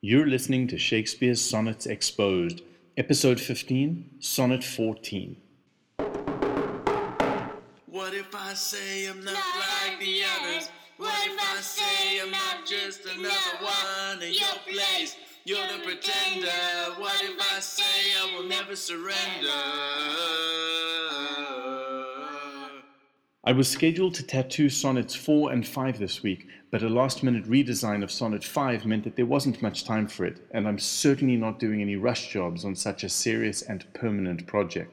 You're listening to Shakespeare's Sonnets Exposed, Episode 15, Sonnet 14. What if I say I'm not, like the others? What if I say I'm not just another one in your place? You're the pretender. What if I say I will never surrender? I was scheduled to tattoo Sonnets 4 and 5 this week, but a last minute redesign of Sonnet 5 meant that there wasn't much time for it, and I'm certainly not doing any rush jobs on such a serious and permanent project.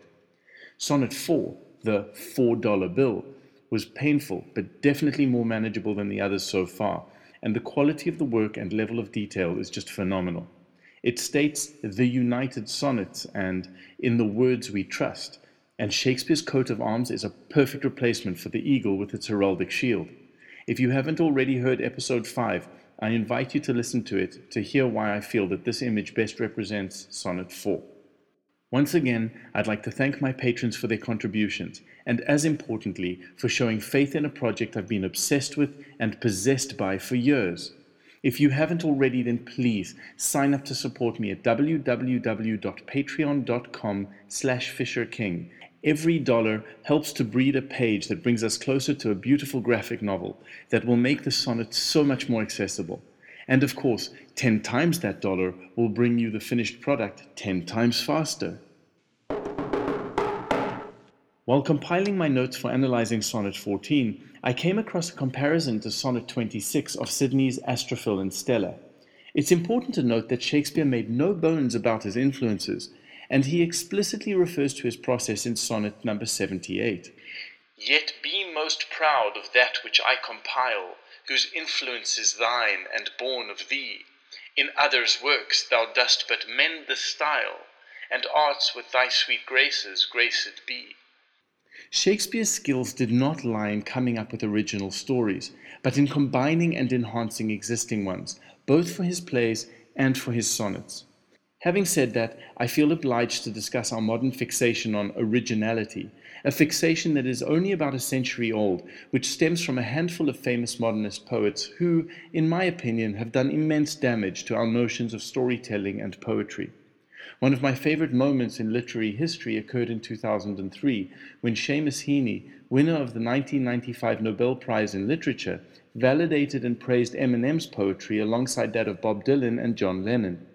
Sonnet 4, the $4 bill, was painful, but definitely more manageable than the others so far, and the quality of the work and level of detail is just phenomenal. It states the United Sonnets and in the words we trust, and Shakespeare's coat of arms is a perfect replacement for the eagle with its heraldic shield. If you haven't already heard episode 5, I invite you to listen to it to hear why I feel that this image best represents Sonnet 4. Once again, I'd like to thank my patrons for their contributions, and as importantly, for showing faith in a project I've been obsessed with and possessed by for years. If you haven't already, then please sign up to support me at www.patreon.com slash fisherking Every dollar helps to breed a page that brings us closer to a beautiful graphic novel that will make the sonnet so much more accessible. And of course, 10 times that dollar will bring you the finished product 10 times faster. While compiling my notes for analyzing Sonnet 14, I came across a comparison to Sonnet 26 of Sidney's Astrophil and Stella. It's important to note that Shakespeare made no bones about his influences, and he explicitly refers to his process in sonnet number 78. Yet be most proud of that which I compile, whose influence is thine and born of thee. In others' works thou dost but mend the style, and arts with thy sweet graces graced be. Shakespeare's skills did not lie in coming up with original stories, but in combining and enhancing existing ones, both for his plays and for his sonnets. Having said that, I feel obliged to discuss our modern fixation on originality, a fixation that is only about a century old, which stems from a handful of famous modernist poets who, in my opinion, have done immense damage to our notions of storytelling and poetry. One of my favorite moments in literary history occurred in 2003 when Seamus Heaney, winner of the 1995 Nobel Prize in Literature, validated and praised Eminem's poetry alongside that of Bob Dylan and John Lennon.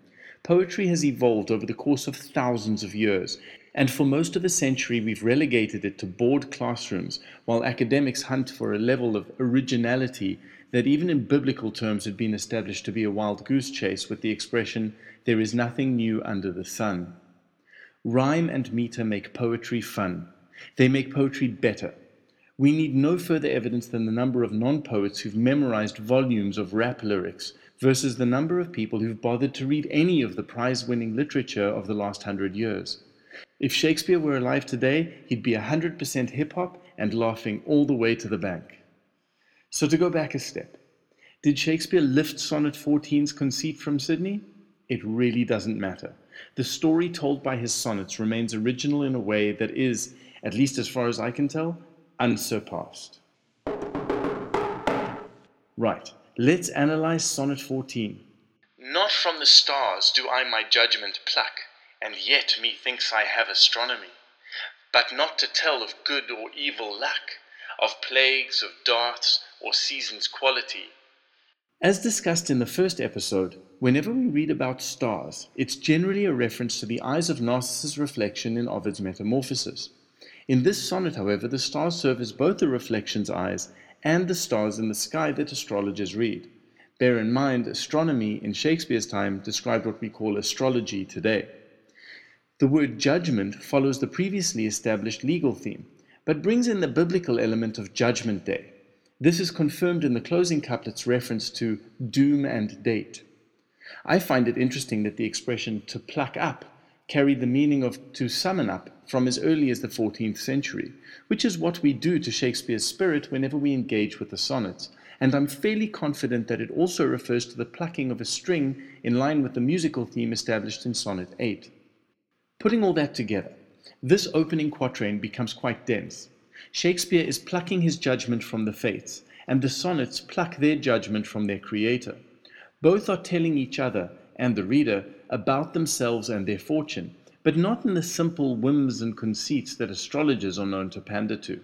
Poetry has evolved over the course of thousands of years, and for most of a century we've relegated it to bored classrooms while academics hunt for a level of originality that even in biblical terms had been established to be a wild goose chase with the expression, there is nothing new under the sun. Rhyme and meter make poetry fun. They make poetry better. We need no further evidence than the number of non poets who've memorized volumes of rap lyrics versus the number of people who've bothered to read any of the prize winning literature of the last hundred years. If Shakespeare were alive today, he'd be 100% hip hop and laughing all the way to the bank. So, to go back a step, did Shakespeare lift Sonnet 14's conceit from Sidney? It really doesn't matter. The story told by his sonnets remains original in a way that is, at least as far as I can tell, unsurpassed. Right. Let's analyze Sonnet 14. Not from the stars do I my judgment pluck, and yet methinks I have astronomy, but not to tell of good or evil luck, of plagues, of darts, or seasons' quality. As discussed in the first episode, whenever we read about stars, it's generally a reference to the eyes of Narcissus' reflection in Ovid's Metamorphoses. In this sonnet, however, the stars serve as both the reflection's eyes and the stars in the sky that astrologers read. Bear in mind, astronomy in Shakespeare's time described what we call astrology today. The word judgment follows the previously established legal theme, but brings in the biblical element of judgment day. This is confirmed in the closing couplet's reference to doom and date. I find it interesting that the expression to pluck up carried the meaning of to summon up from as early as the 14th century, which is what we do to Shakespeare's spirit whenever we engage with the sonnets, and I'm fairly confident that it also refers to the plucking of a string in line with the musical theme established in Sonnet 8. Putting all that together, this opening quatrain becomes quite dense. Shakespeare is plucking his judgment from the fates, and the sonnets pluck their judgment from their creator. Both are telling each other and the reader about themselves and their fortune, but not in the simple whims and conceits that astrologers are known to pander to.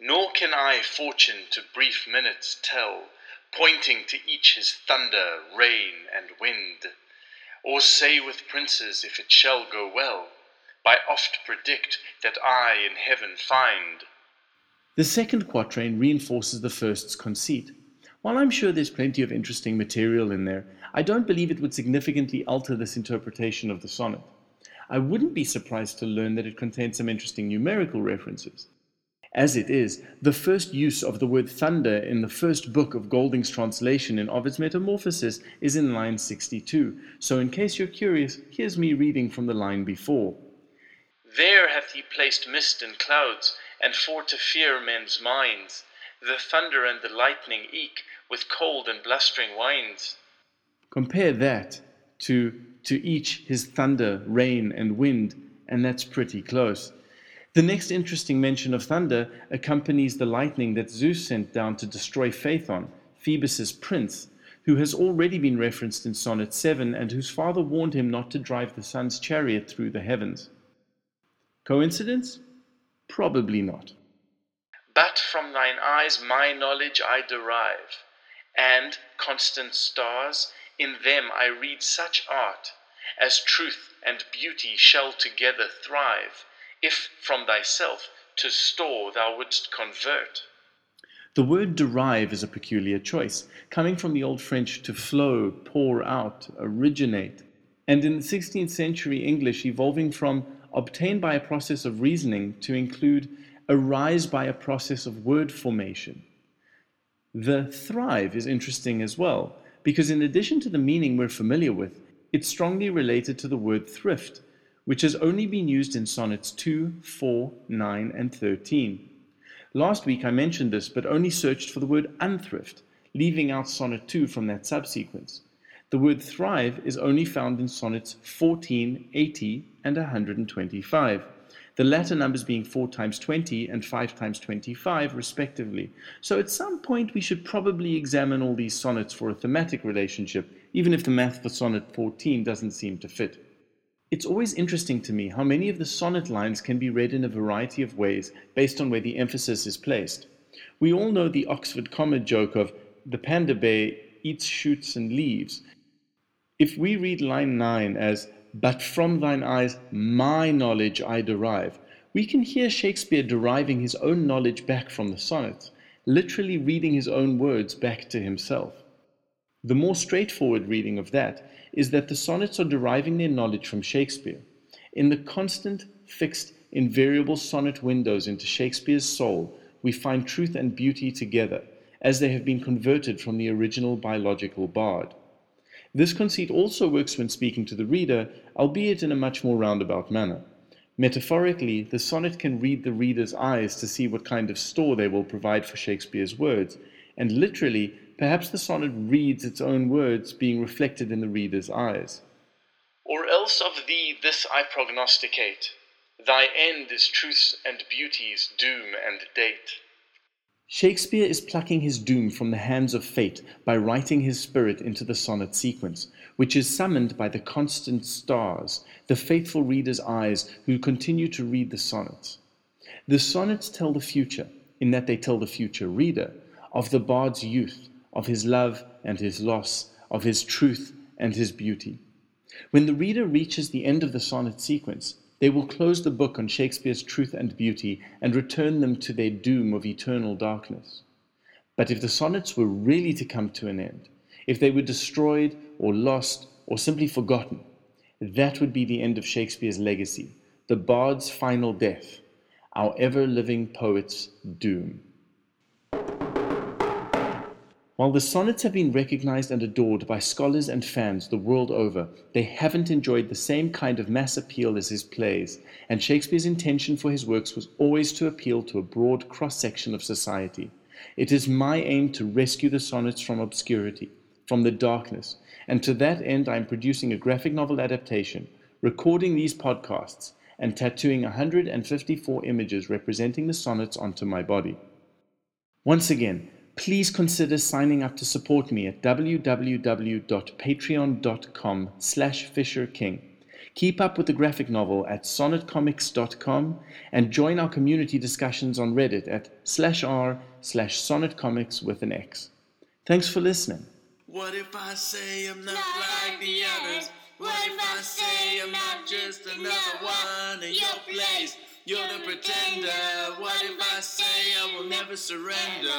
Nor can I fortune to brief minutes tell, pointing to each his thunder, rain, and wind, or say with princes if it shall go well, by oft predict that I in heaven find. The second quatrain reinforces the first's conceit. While I'm sure there's plenty of interesting material in there, I don't believe it would significantly alter this interpretation of the sonnet. I wouldn't be surprised to learn that it contains some interesting numerical references. As it is, the first use of the word thunder in the first book of Golding's translation in Ovid's Metamorphoses is in line 62. So, in case you're curious, here's me reading from the line before. There hath he placed mist and clouds, and for to fear men's minds, the thunder and the lightning eke, with cold and blustering winds. Compare that to to each his thunder, rain, and wind, and that's pretty close. The next interesting mention of thunder accompanies the lightning that Zeus sent down to destroy Phaethon, Phoebus's prince, who has already been referenced in Sonnet 7 and whose father warned him not to drive the sun's chariot through the heavens. Coincidence? Probably not. But from thine eyes my knowledge I derive, and, constant stars, in them I read such art as truth and beauty shall together thrive, if from thyself to store thou wouldst convert. The word derive is a peculiar choice, coming from the Old French to flow, pour out, originate, and in the 16th century English evolving from obtain by a process of reasoning to include arise by a process of word formation. The thrive is interesting as well, because in addition to the meaning we're familiar with, it's strongly related to the word thrift, which has only been used in sonnets 2, 4, 9, and 13. Last week I mentioned this, but only searched for the word unthrift, leaving out sonnet 2 from that subsequence. The word thrive is only found in sonnets 14, 80, and 125, the latter numbers being 4 times 20 and 5 times 25, respectively. So at some point we should probably examine all these sonnets for a thematic relationship, even if the math for sonnet 14 doesn't seem to fit. It's always interesting to me how many of the sonnet lines can be read in a variety of ways based on where the emphasis is placed. We all know the Oxford comma joke of the panda bear eats shoots and leaves, if we read line 9 as, But from thine eyes my knowledge I derive, we can hear Shakespeare deriving his own knowledge back from the sonnets, literally reading his own words back to himself. The more straightforward reading of that is that the sonnets are deriving their knowledge from Shakespeare. In the constant, fixed, invariable sonnet windows into Shakespeare's soul, we find truth and beauty together, as they have been converted from the original biological bard. This conceit also works when speaking to the reader, albeit in a much more roundabout manner. Metaphorically, the sonnet can read the reader's eyes to see what kind of store they will provide for Shakespeare's words, and literally, perhaps the sonnet reads its own words being reflected in the reader's eyes. Or else of thee this I prognosticate Thy end is truth's and beauty's doom and date. Shakespeare is plucking his doom from the hands of fate by writing his spirit into the sonnet sequence, which is summoned by the constant stars, the faithful reader's eyes who continue to read the sonnets. The sonnets tell the future, in that they tell the future reader, of the bard's youth, of his love and his loss, of his truth and his beauty. When the reader reaches the end of the sonnet sequence, they will close the book on Shakespeare's truth and beauty and return them to their doom of eternal darkness. But if the sonnets were really to come to an end, if they were destroyed or lost or simply forgotten, that would be the end of Shakespeare's legacy, the bard's final death, our ever living poet's doom. While the sonnets have been recognized and adored by scholars and fans the world over, they haven't enjoyed the same kind of mass appeal as his plays, and Shakespeare's intention for his works was always to appeal to a broad cross section of society. It is my aim to rescue the sonnets from obscurity, from the darkness, and to that end I am producing a graphic novel adaptation, recording these podcasts, and tattooing 154 images representing the sonnets onto my body. Once again, please consider signing up to support me at www.patreon.com slash fisherking. Keep up with the graphic novel at sonnetcomics.com and join our community discussions on Reddit at slash r slash sonnetcomix with an X. Thanks for listening. What if I say I'm not, like the others? What if I say I'm not just another one in your place? You're the pretender. What if I say I will never surrender?